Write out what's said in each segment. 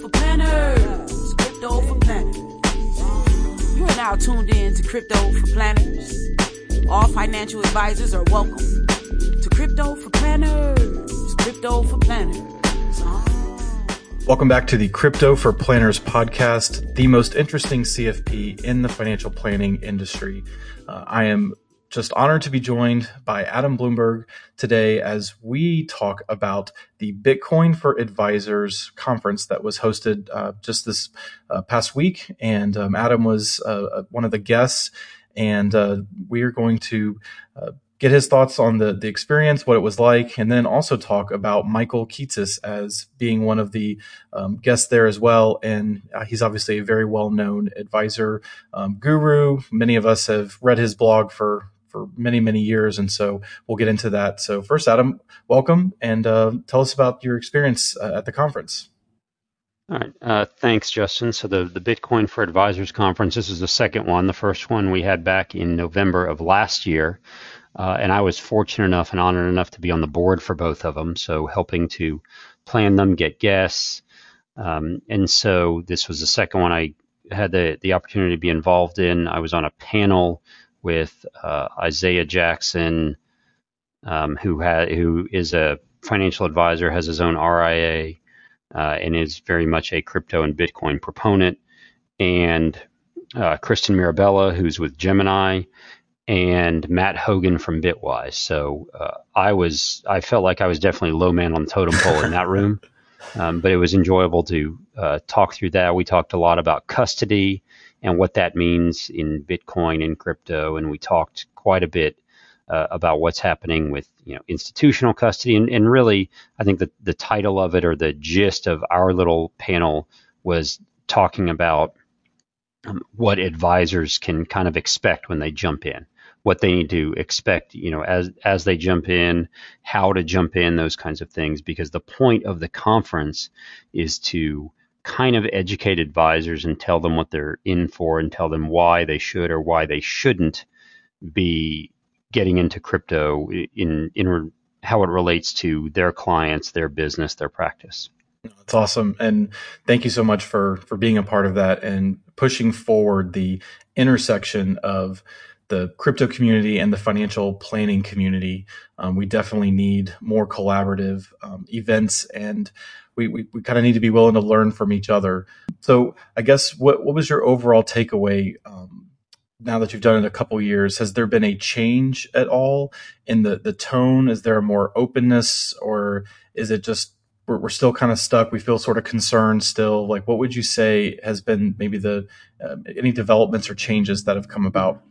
For planners. Crypto for planners. You are now tuned in to Crypto for Planners. All financial advisors are welcome to Crypto for Planners. Crypto for Planners. Welcome back to the Crypto for Planners podcast, the most interesting CFP in the financial planning industry. Uh, I am just honored to be joined by Adam Blumberg today as we talk about the Bitcoin for Advisors conference that was hosted uh, just this uh, past week. And um, Adam was uh, uh one of the guests, and uh, we are going to uh, get his thoughts on the, the experience, what it was like, and then also talk about Michael Kitces as being one of the um, guests there as well. And he's obviously a very well known advisor um, guru. Many of us have read his blog for for many many years, and so we'll get into that. So first, Adam, welcome and uh, tell us about your experience uh, at the conference. All right, uh, thanks, Justin. So the the Bitcoin for Advisors conference. This is the second one. The first one we had back in November of last year. Uh, and I was fortunate enough and honored enough to be on the board for both of them. So helping to plan them, get guests. Um, and so this was the second one I had the, the opportunity to be involved in. I was on a panel with uh, Isaiah Jackson, um, who had who is a financial advisor, has his own RIA, uh, and is very much a crypto and Bitcoin proponent, and uh, Kristen Mirabella, who's with Gemini, and Matt Hougan from Bitwise. So uh, I was I felt like I was definitely low man on the totem pole in that room. Um, but it was enjoyable to uh, talk through that. We talked a lot about custody and what that means in Bitcoin and crypto. And we talked quite a bit uh, about what's happening with you know institutional custody. And, and really, I think the title of it or the gist of our little panel was talking about um, what advisors can kind of expect when they jump in what they need to expect, you know, as as they jump in, how to jump in, those kinds of things. Because the point of the conference is to kind of educate advisors and tell them what they're in for and tell them why they should or why they shouldn't be getting into crypto in in how it relates to their clients, their business, their practice. That's awesome, and thank you so much for for being a part of that and pushing forward the intersection of the crypto community and the financial planning community. Um, we definitely need more collaborative um, events and we, we, we kind of need to be willing to learn from each other. So I guess what, what was your overall takeaway um, now that you've done it a couple years? Has there been a change at all in the, the tone? Is there more openness or is it just we're, we're still kind of stuck? We feel sort of concerned still. Like what would you say has been maybe the uh, any developments or changes that have come about?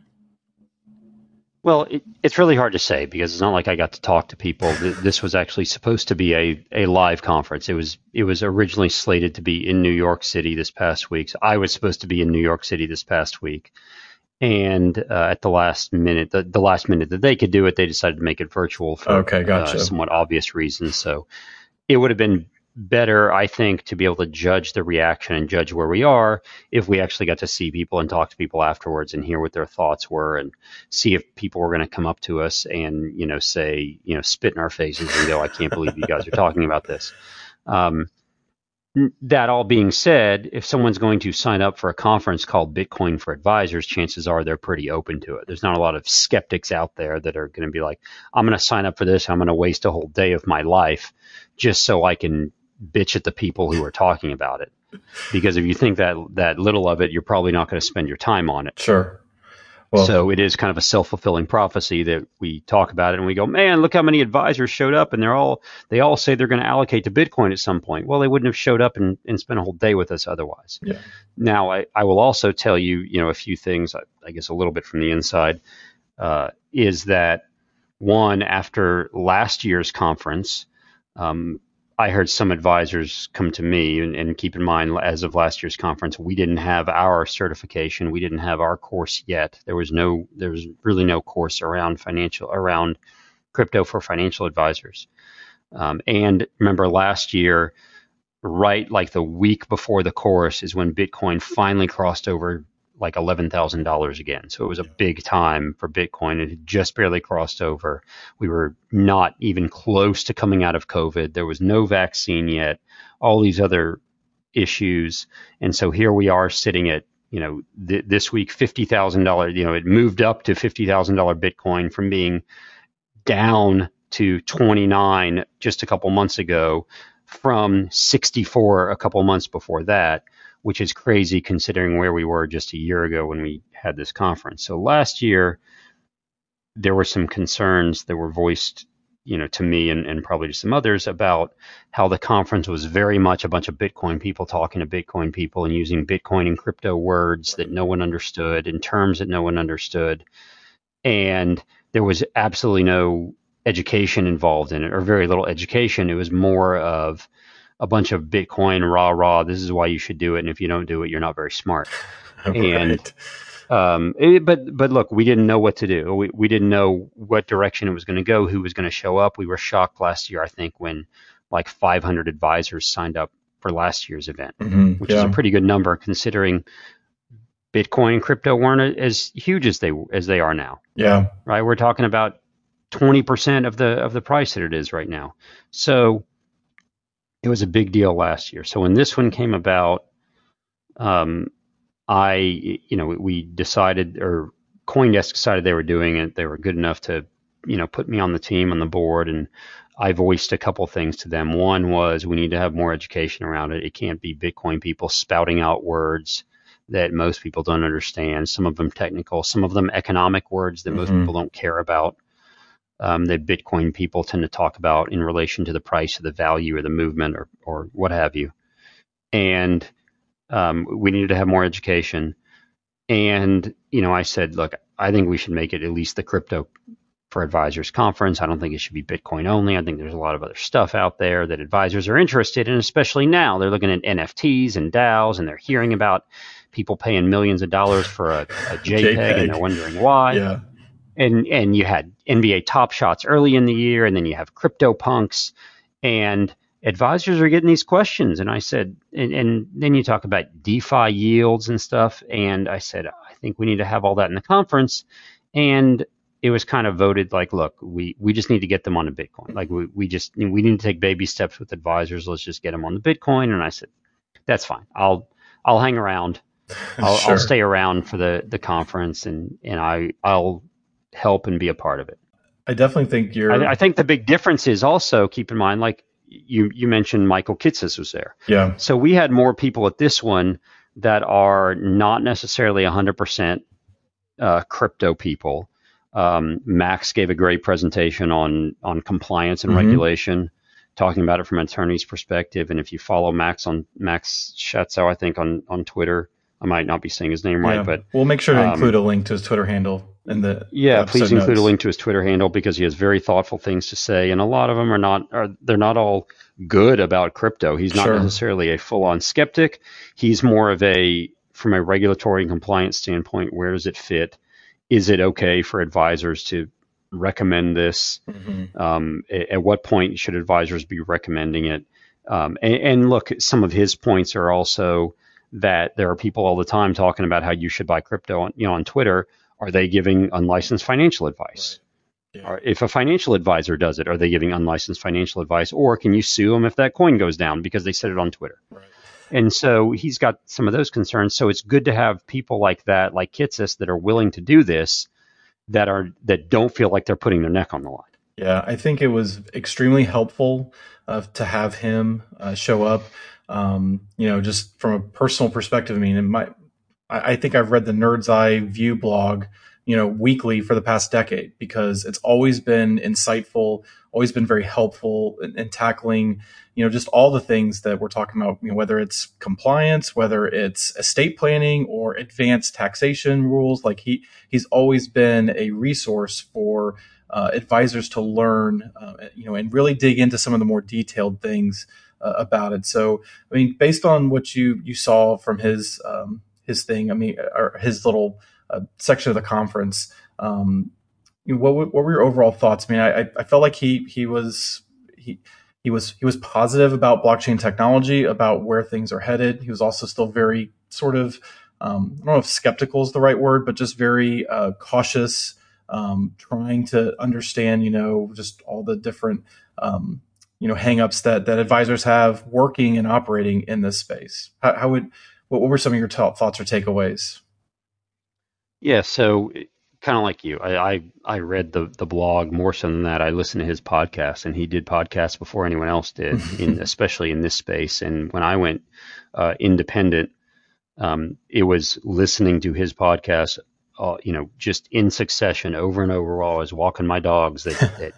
Well, it, it's really hard to say because it's not like I got to talk to people. This was actually supposed to be a, a live conference. It was it was originally slated to be in New York City this past week. So I was supposed to be in New York City this past week, and uh, at the last minute, the, the last minute that they better, I think, to be able to judge the reaction and judge where we are if we actually got to see people and talk to people afterwards and hear what their thoughts were and see if people were going to come up to us and, you know, say, you know, spit in our faces and go, I can't believe you guys are talking about this. Um, that all being said, if someone's going to sign up for a conference called Bitcoin for Advisors, chances are they're pretty open to it. There's not a lot of skeptics out there that are going to be like, I'm going to sign up for this. I'm going to waste a whole day of my life just so I can bitch at the people who are talking about it. Because if you think that that little of it, you're probably not going to spend your time on it. Sure. Well, so it is kind of a self fulfilling prophecy that we talk about it and we go, man, look how many advisors showed up and they're all they all say they're going to allocate to Bitcoin at some point. Well, they wouldn't have showed up and, and spent a whole day with us otherwise. Yeah. Now, I, I will also tell you, you know, a few things. I, I guess a little bit from the inside uh, is that one after last year's conference. Um, I heard some advisors come to me, and, and, keep in mind, as of last year's conference, we didn't have our certification. We didn't have our course yet. There was no, there was really no course around financial, around crypto for financial advisors. Um, and remember, last year, right like the week before the course, is when Bitcoin finally crossed over like $11,000 again. So it was a big time for Bitcoin. It had just barely crossed over. We were not even close to coming out of COVID. There was no vaccine yet. All these other issues. And so here we are sitting at, you know, th- this week, $50,000, you know, it moved up to $50,000 Bitcoin from being down to 29 just a couple months ago from 64 a couple months before that, which is crazy considering where we were just a year ago when we had this conference. So last year, there were some concerns that were voiced you know, to me and, and probably to some others about how the conference was very much a bunch of Bitcoin people talking to Bitcoin people and using Bitcoin and crypto words that no one understood and terms that no one understood. And there was absolutely no education involved in it or very little education. It was more of a bunch of Bitcoin rah rah. This is why you should do it. And if you don't do it, you're not very smart. right. And um, it, but but look, we didn't know what to do. We we didn't know what direction it was going to go, who was going to show up. We were shocked last year, I think, when like 500 advisors signed up for last year's event, mm-hmm, which yeah. is a pretty good number considering Bitcoin and crypto weren't as huge as they as they are now. Yeah, right. We're talking about 20% of the of the price that it is right now. So it was a big deal last year. So when this one came about, um, I, you know, we decided, or CoinDesk decided they were doing it. They were good enough to, you know, put me on the team on the board, and I voiced a couple things to them. One was we need to have more education around it. It can't be Bitcoin people spouting out words that most people don't understand. Some of them technical, some of them economic words that mm-hmm. most people don't care about. Um, that Bitcoin people tend to talk about in relation to the price or the value or the movement or or what have you. And um, we needed to have more education. And, you know, I said, look, I think we should make it at least the crypto for advisors conference. I don't think it should be Bitcoin only. I think there's a lot of other stuff out there that advisors are interested in, especially now. They're looking at NFTs and DAOs and they're hearing about people paying millions of dollars for a, a JPEG, JPEG, and they're wondering why. Yeah. And and you had NBA Top Shots early in the year, and then you have Crypto Punks, and advisors are getting these questions. And I said, and, and, then you talk about DeFi yields and stuff. And I said, I think we need to have all that in the conference. And it was kind of voted like, look, we, we just need to get them on the Bitcoin. Like we, we just, we need to take baby steps with advisors. Let's just get them on the Bitcoin. And I said, that's fine. I'll, I'll hang around. I'll, sure. I'll stay around for the, the conference and, and I, I'll help and be a part of it. I definitely think you're. I, I, think the big difference is also keep in mind, like you you mentioned Michael Kitces was there. Yeah. So we had more people at this one that are not necessarily 100% uh, crypto people. Um, Max gave a great presentation on on compliance and mm-hmm. regulation, talking about it from an attorney's perspective. And if you follow Max on Max Schatzow, I think on on Twitter, I might not be saying his name right, but we'll make sure to um, include a link to his Twitter handle in the yeah please include notes. a link to his twitter handle because he has very thoughtful things to say and a lot of them are not are they're not all good about crypto he's not sure. necessarily a full-on skeptic he's more of a from a regulatory and compliance standpoint where does it fit is it okay for advisors to recommend this mm-hmm. um, at, at, what point should advisors be recommending it um, and, and look some of his points are also that there are people all the time talking about how you should buy crypto on you know on twitter are they giving unlicensed financial advice? Right. Yeah. Or if a financial advisor does it, are they giving unlicensed financial advice? Or can you sue them if that coin goes down because they said it on Twitter? Right. And so he's got some of those concerns. So it's good to have people like that, like Kitces, that are willing to do this, that are that don't feel like they're putting their neck on the line. Yeah, I think it was extremely helpful uh, to have him uh, show up. Um, you know, just from a personal perspective, I mean, it might I, I think I've read the Nerd's Eye View blog, you know, weekly for the past decade because it's always been insightful, always been very helpful in, in tackling, you know, just all the things that we're talking about, you know, whether it's compliance, whether it's estate planning or advanced taxation rules. Like he, he's always been a resource for uh, advisors to learn, uh, you know, and really dig into some of the more detailed things uh, about it. So, I mean, based on what you you saw from his um, his thing. I mean, or his little uh, section of the conference. Um, what, what were your overall thoughts? I mean, I, I felt like he he was he he was he was positive about blockchain technology, about where things are headed. He was also still very sort of um, I don't know if skeptical is the right word, but just very uh, cautious, um, trying to understand, you know, just all the different um, you know hangups that that advisors have working and operating in this space? How, how would what, what were some of your t- thoughts or takeaways? Yeah, so kind of like you, I, I, I read the the blog more so than that. I listened to his podcast, and he did podcasts before anyone else did, in especially in this space. And when I went uh, independent, um, it was listening to his podcast, uh, you know, just in succession over and over while I was walking my dogs that, that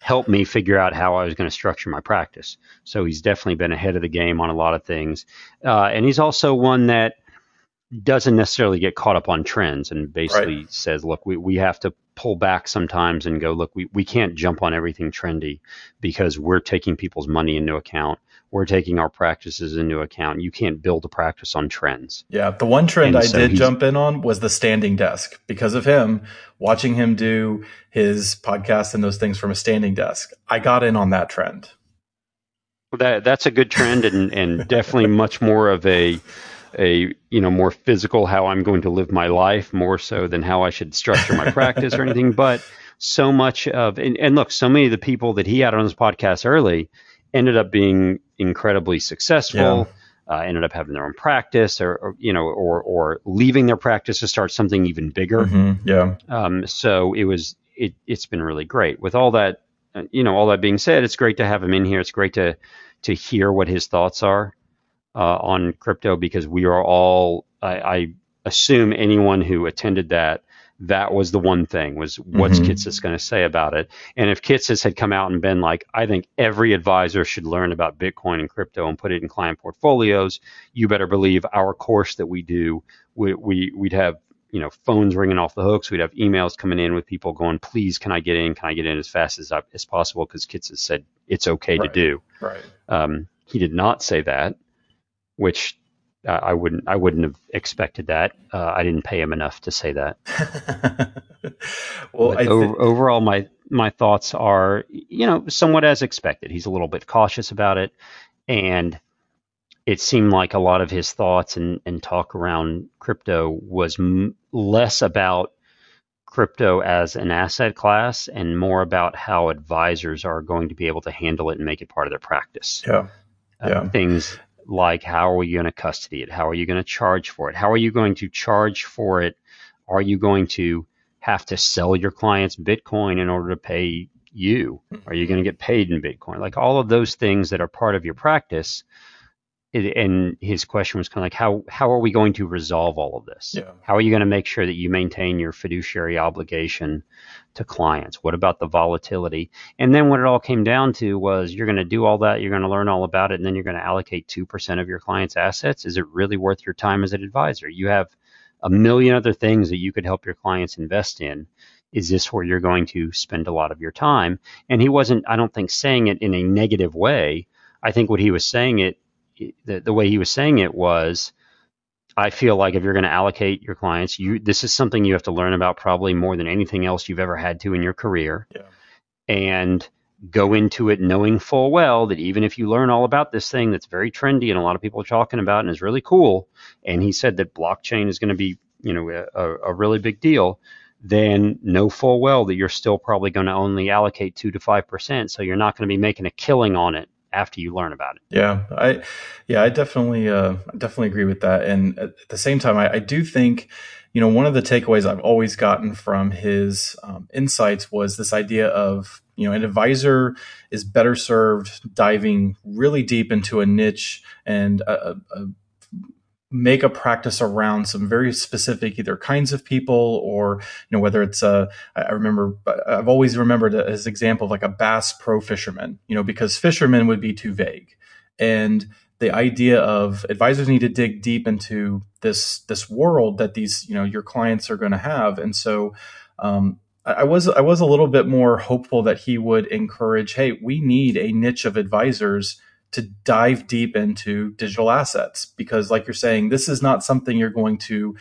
helped me figure out how I was going to structure my practice. So he's definitely been ahead of the game on a lot of things. Uh, and he's also one that doesn't necessarily get caught up on trends and basically right. says, look, we, we have to pull back sometimes and go, look, we, we can't jump on everything trendy because we're taking people's money into account. We're taking our practices into account. You can't build a practice on trends. Yeah. The one trend and I so did jump in on was the standing desk because of him, watching him do his podcast and those things from a standing desk. I got in on that trend. That that's a good trend and, and definitely much more of a a you know more physical how I'm going to live my life more so than how I should structure my practice or anything. But so much of and, and look, so many of the people that he had on his podcast early ended up being incredibly successful. Yeah. Uh, ended up having their own practice, or, or, you know, or or leaving their practice to start something even bigger. Mm-hmm. Yeah. Um, so it was it it's been really great. With all that, uh, you know, all that being said, it's great to have him in here. It's great to to hear what his thoughts are uh, on crypto because we are all, I, I, assume anyone who attended that, that was the one thing was what's mm-hmm. Kitces going to say about it. And if Kitces had come out and been like, I think every advisor should learn about Bitcoin and crypto and put it in client portfolios, you better believe our course that we do, we, we, we'd have you know phones ringing off the hooks. We'd have emails coming in with people going, "Please, can I get in? Can I get in as fast as I, as possible?" Because Kitces said it's okay right. to do. Right. Um, he did not say that which I wouldn't I wouldn't have expected that. Uh, I didn't pay him enough to say that. well, th- o- overall, my my thoughts are you know somewhat as expected. He's a little bit cautious about it, and it seemed like a lot of his thoughts and, and talk around crypto was m- less about crypto as an asset class and more about how advisors are going to be able to handle it and make it part of their practice. Yeah. Uh, yeah. things like how are you going to custody it? How are you going to charge for it? How are you going to charge for it? Are you going to have to sell your clients Bitcoin in order to pay you? Are you going to mm-hmm. get paid in Bitcoin? Like all of those things that are part of your practice it, and his question was kind of like how how are we going to resolve all of this? Yeah. how are you going to make sure that you maintain your fiduciary obligation to clients? What about the volatility? And then what it all came down to was you're going to do all that you're going to learn all about it and then you're going to allocate 2% of your clients assets. Is it really worth your time as an advisor? You have a million other things that you could help your clients invest in. Is this where you're going to spend a lot of your time? And he wasn't i don't think saying it in a negative way. I think what he was saying it the, the way he was saying it was I feel like if you're going to allocate your clients, you this is something you have to learn about probably more than anything else you've ever had to in your career. Yeah. And go into it knowing full well that even if you learn all about this thing that's very trendy and a lot of people are talking about and is really cool, and he said that blockchain is going to be, you know, a, a really big deal, then know full well that you're still probably going to only allocate two to five percent. So you're not going to be making a killing on it after you learn about it. Yeah, I, yeah, I definitely, uh, definitely agree with that. And at the same time, I, I, do think, you know, one of the takeaways I've always gotten from his um, insights was this idea of, you know, an advisor is better served diving really deep into a niche and a, a make a practice around some very specific either kinds of people or you know whether it's a i remember i've always remembered as example of like a bass pro fisherman you know because fishermen would be too vague. And the idea of advisors need to dig deep into this this world that these you know your clients are going to have. And so um, I was I was a little bit more hopeful that he would encourage, hey, we need a niche of advisors to dive deep into digital assets because like you're saying this is not something you're going to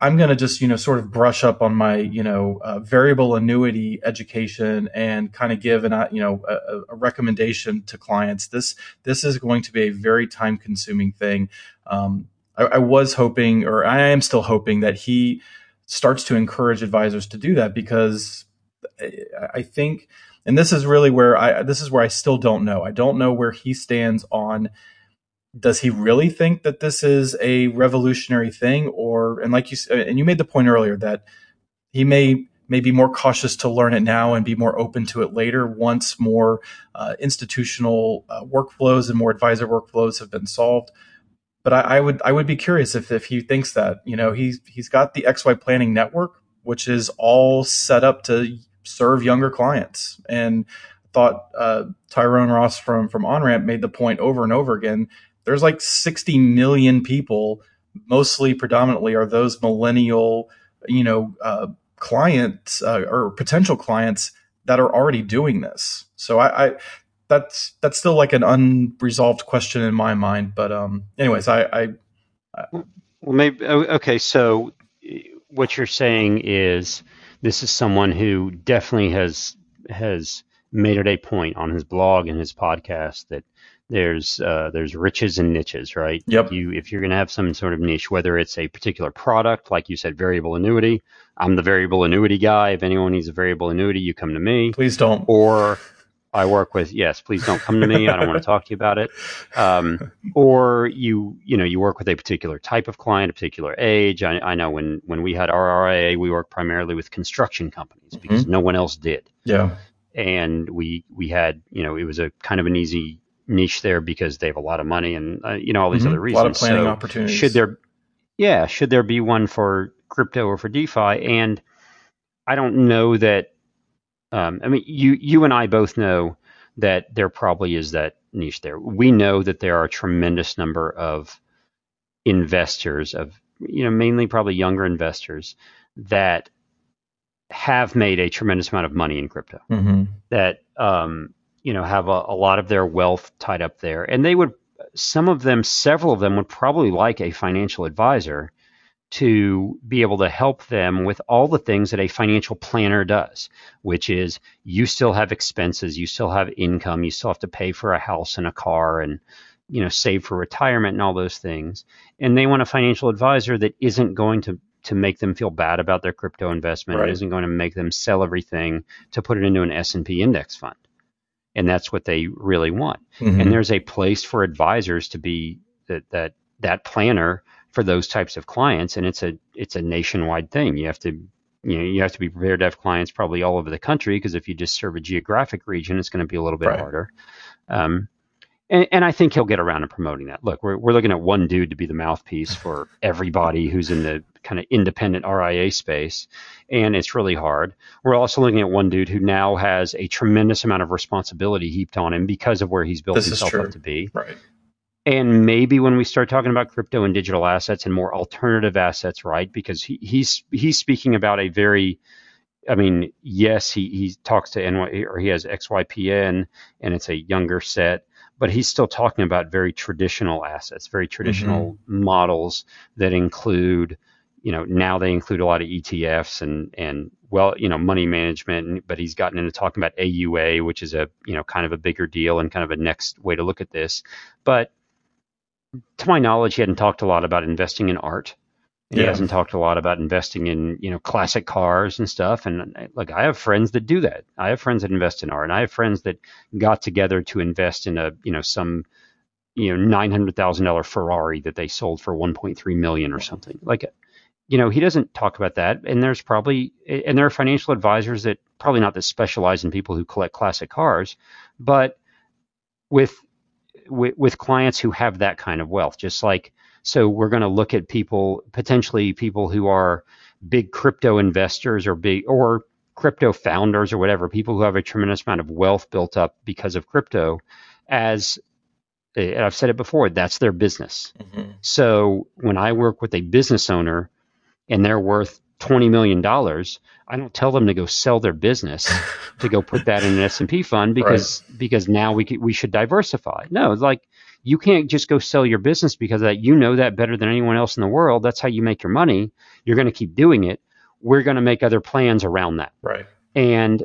i'm going to just you know sort of brush up on my you know uh, variable annuity education and kind of give an uh, you know a, a, recommendation to clients. This this is going to be a very time consuming thing. Um, I, I was hoping or i am still hoping that he starts to encourage advisors to do that because i think and this is really where I this is where I still don't know. I don't know where he stands on does he really think that this is a revolutionary thing or and like you and you made the point earlier that he may may be more cautious to learn it now and be more open to it later once more uh, institutional uh, workflows and more advisor workflows have been solved but I, I, would I would be curious if, if he thinks that you know he's he's got the XY planning network which is all set up to serve younger clients and I thought uh, Tyrone Ross from from OnRamp made the point over and over again there's like 60 million people, mostly predominantly are those millennial, you know, uh, clients uh, or potential clients that are already doing this. So I, I, that's that's still like an unresolved question in my mind. But um, anyways, I, I, I well, maybe okay. So what you're saying is this is someone who definitely has has made it a point on his blog and his podcast that there's uh, there's riches and niches, right? Yep. You if you're going to have some sort of niche, whether it's a particular product, like you said, variable annuity. I'm the variable annuity guy. If anyone needs a variable annuity, you come to me. Please don't. Or I work with yes. Please don't come to me. I don't want to talk to you about it. Um, or you you know you work with a particular type of client, a particular age. I, I know when when we had our RIA, we worked primarily with construction companies because mm-hmm. no one else did. Yeah. And we we had you know it was a kind of an easy niche there because they have a lot of money and uh, you know all these mm-hmm. other reasons. A lot of planning so opportunities. Should there, yeah, should there be one for crypto or for DeFi? And I don't know that. Um, I mean, you you and I both know that there probably is that niche there. We know that there are a tremendous number of investors of you know mainly probably younger investors that have made a tremendous amount of money in crypto mm-hmm. that um, you know, have a, a lot of their wealth tied up there. And they would, some of them, several of them would probably like a financial advisor to be able to help them with all the things that a financial planner does, which is you still have expenses, you still have income, you still have to pay for a house and a car and you know save for retirement and all those things. And they want a financial advisor that isn't going to to make them feel bad about their crypto investment, right. isn't going to make them sell everything to put it into an S&P index fund and that's what they really want. Mm-hmm. And there's a place for advisors to be that that that planner for those types of clients, and it's a it's a nationwide thing. You have to you know you have to be prepared to have clients probably all over the country because if you just serve a geographic region, it's going to be a little bit right. harder. Um, and, and, I think he'll get around to promoting that. Look, we're, we're looking at one dude to be the mouthpiece for everybody who's in the kind of independent RIA space, and it's really hard. We're also looking at one dude who now has a tremendous amount of responsibility heaped on him because of where he's built this himself up to be. Right. And maybe when we start talking about crypto and digital assets and more alternative assets, right? Because he, he's he's speaking about a very I mean, yes, he, he talks to NY or he has XYPN and it's a younger set, but he's still talking about very traditional assets, very traditional mm-hmm. models that include, you know, now they include a lot of ETFs and and well, you know, money management. But he's gotten into talking about AUA, which is a you know kind of a bigger deal and kind of a next way to look at this. But to my knowledge, he hadn't talked a lot about investing in art. Yeah. He hasn't talked a lot about investing in, you know, classic cars and stuff. And uh, like, I have friends that do that. I have friends that invest in art, and I have friends that got together to invest in a, you know, some, you know, nine hundred thousand dollar Ferrari that they sold for one point three million or something. Like, you know, he doesn't talk about that. And there's probably, and there are financial advisors that probably not that specialize in people who collect classic cars, but with with, with clients who have that kind of wealth, just like so we're going to look at people, potentially people who are big crypto investors or big or crypto founders or whatever, people who have a tremendous amount of wealth built up because of crypto as and I've said it before, that's their business. Mm-hmm. So when I work with a business owner and they're worth twenty million dollars, I don't tell them to go sell their business to go put that in an S and P fund because right. because now we we should diversify. No, it's like you can't just go sell your business because that you know that better than anyone else in the world. That's how you make your money. You're going to keep doing it. We're going to make other plans around that. Right. And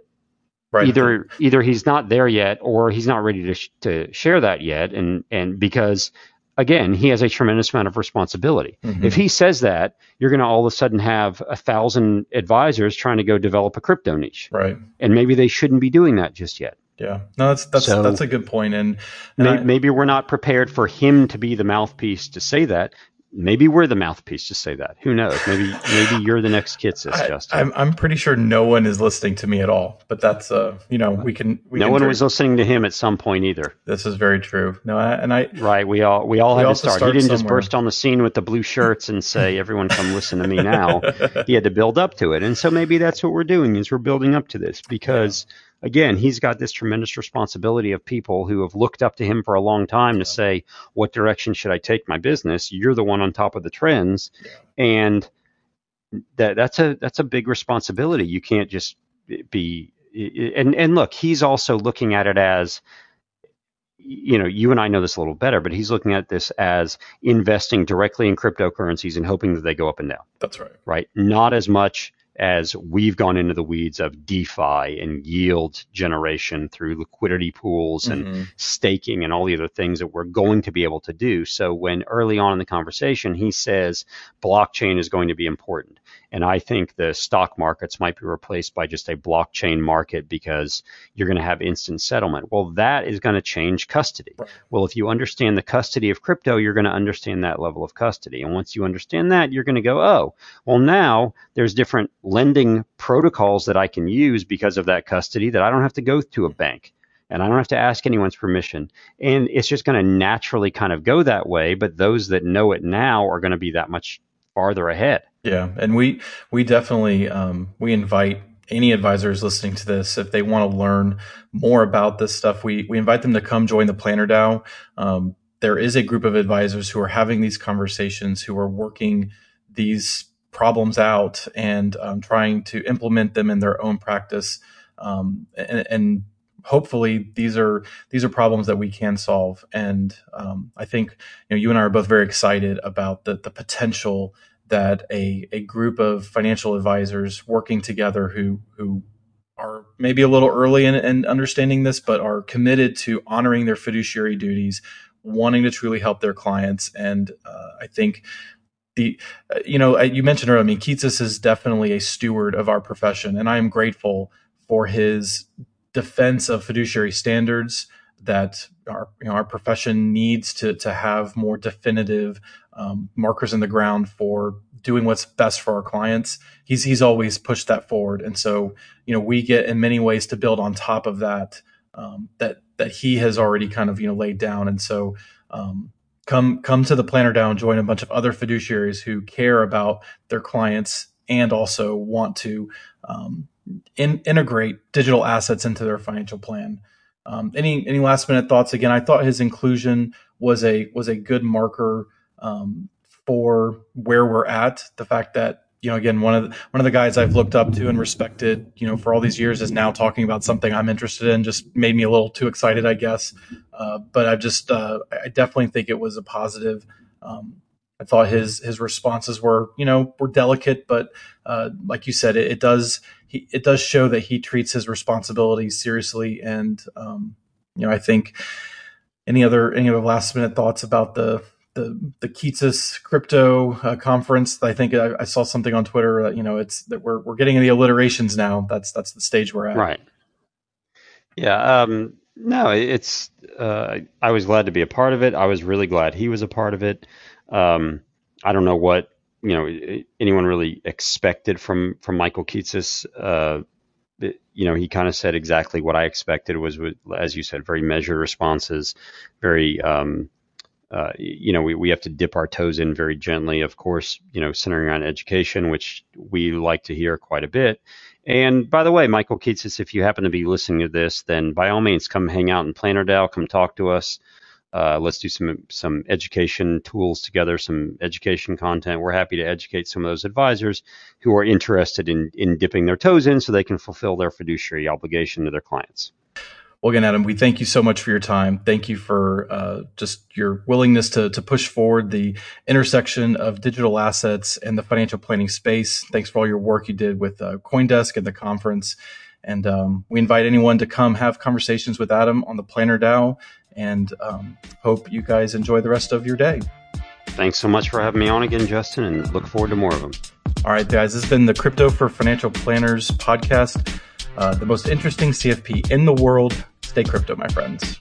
right. either either he's not there yet or he's not ready to sh- to share that yet and and because again, he has a tremendous amount of responsibility. Mm-hmm. If he says that, you're going to all of a sudden have a thousand advisors trying to go develop a crypto niche. Right. And maybe they shouldn't be doing that just yet. Yeah, no, that's that's so that's a good point, and, and may, I, maybe we're not prepared for him to be the mouthpiece to say that maybe we're the mouthpiece to say that. Who knows? Maybe maybe you're the next Kitces, Justin. I'm I'm pretty sure no one is listening to me at all. But that's uh you know we can. We no can one drink. was listening to him at some point either. This is very true. No, I, and I right. We all we all we had to start. start. He didn't somewhere. just burst on the scene with the blue shirts and say, "Everyone, come listen to me now." he had to build up to it, and so maybe that's what we're doing is we're building up to this because. Yeah again, he's got this tremendous responsibility of people who have looked up to him for a long time to say, what direction should I take my business? You're the one on top of the trends. And that that's a that's a big responsibility. You can't just be and and look, he's also looking at it as you know, you and I know this a little better, but he's looking at this as investing directly in cryptocurrencies and hoping that they go up and down. That's right. Right. Not as much as we've gone into the weeds of DeFi and yield generation through liquidity pools and mm-hmm. staking and all the other things that we're going to be able to do. So when early on in the conversation he says blockchain is going to be important, and I think the stock markets might be replaced by just a blockchain market because you're going to have instant settlement. Well, that is going to change custody. Right. Well, if you understand the custody of crypto, you're going to understand that level of custody. And once you understand that, you're going to go, oh, well, now there's different lending protocols that I can use because of that custody that I don't have to go to a bank and I don't have to ask anyone's permission. And it's just going to naturally kind of go that way. But those that know it now are going to be that much farther ahead. Yeah, and we we definitely um, we invite any advisors listening to this if they want to learn more about this stuff. We we invite them to come join the Planner DAO. Um, there is a group of advisors who are having these conversations, who are working these problems out and um, trying to implement them in their own practice. Um, and, and, hopefully these are these are problems that we can solve. And um, I think you know you and I are both very excited about the the potential that a, a group of financial advisors working together who who are maybe a little early in, in understanding this, but are committed to honoring their fiduciary duties, wanting to truly help their clients. And uh, I think the uh, you know you mentioned earlier. I mean, Kitces is definitely a steward of our profession, and I am grateful for his defense of fiduciary standards that our you know, our profession needs to to have more definitive um, markers in the ground for doing what's best for our clients. He's he's always pushed that forward, and so you know we get in many ways to build on top of that um, that that he has already kind of you know laid down, and so. Um, come come to the Planner DAO join a bunch of other fiduciaries who care about their clients and also want to um, in, integrate digital assets into their financial plan. Um, any any last minute thoughts? Again, I thought his inclusion was a was a good marker um, for where we're at. The fact that you know, again, one of the, one of the guys I've looked up to and respected, you know, for all these years is now talking about something I'm interested in. Just made me a little too excited, I guess. Uh, but I just, uh, I definitely think it was a positive. Um, I thought his his responses were, you know, were delicate, but uh, like you said, it, it, does he, it does show that he treats his responsibilities seriously, and um, you know, I think any other any other last minute thoughts about the the the Kitces crypto uh, conference. I think I, I, saw something on Twitter that you know it's that we're we're getting the alliterations now. That's that's the stage we're at. Right. Yeah. Um, no, it's. Uh, I was glad to be a part of it. I was really glad he was a part of it. Um, I don't know what you know anyone really expected from from Michael Kitces. Uh, you know, he kind of said exactly what I expected was, as you said, very measured responses, very um, uh, you know, we, we have to dip our toes in very gently, of course, you know, centering on education, which we like to hear quite a bit. And by the way, Michael Kitces, if you happen to be listening to this, then by all means, come hang out in Planner DAO, come talk to us. Uh, let's do some some education tools together, some education content. We're happy to educate some of those advisors who are interested in in dipping their toes in so they can fulfill their fiduciary obligation to their clients. Well, again, Adam, we thank you so much for your time. Thank you for uh, just your willingness to, to push forward the intersection of digital assets and the financial planning space. Thanks for all your work you did with uh, CoinDesk and the conference. And um, we invite anyone to come have conversations with Adam on the Planner DAO. and um, hope you guys enjoy the rest of your day. Thanks so much for having me on again, Justin, and look forward to more of them. All right, guys, this has been the Crypto for Financial Planners podcast, uh, the most interesting CFP in the world. Stay crypto, my friends.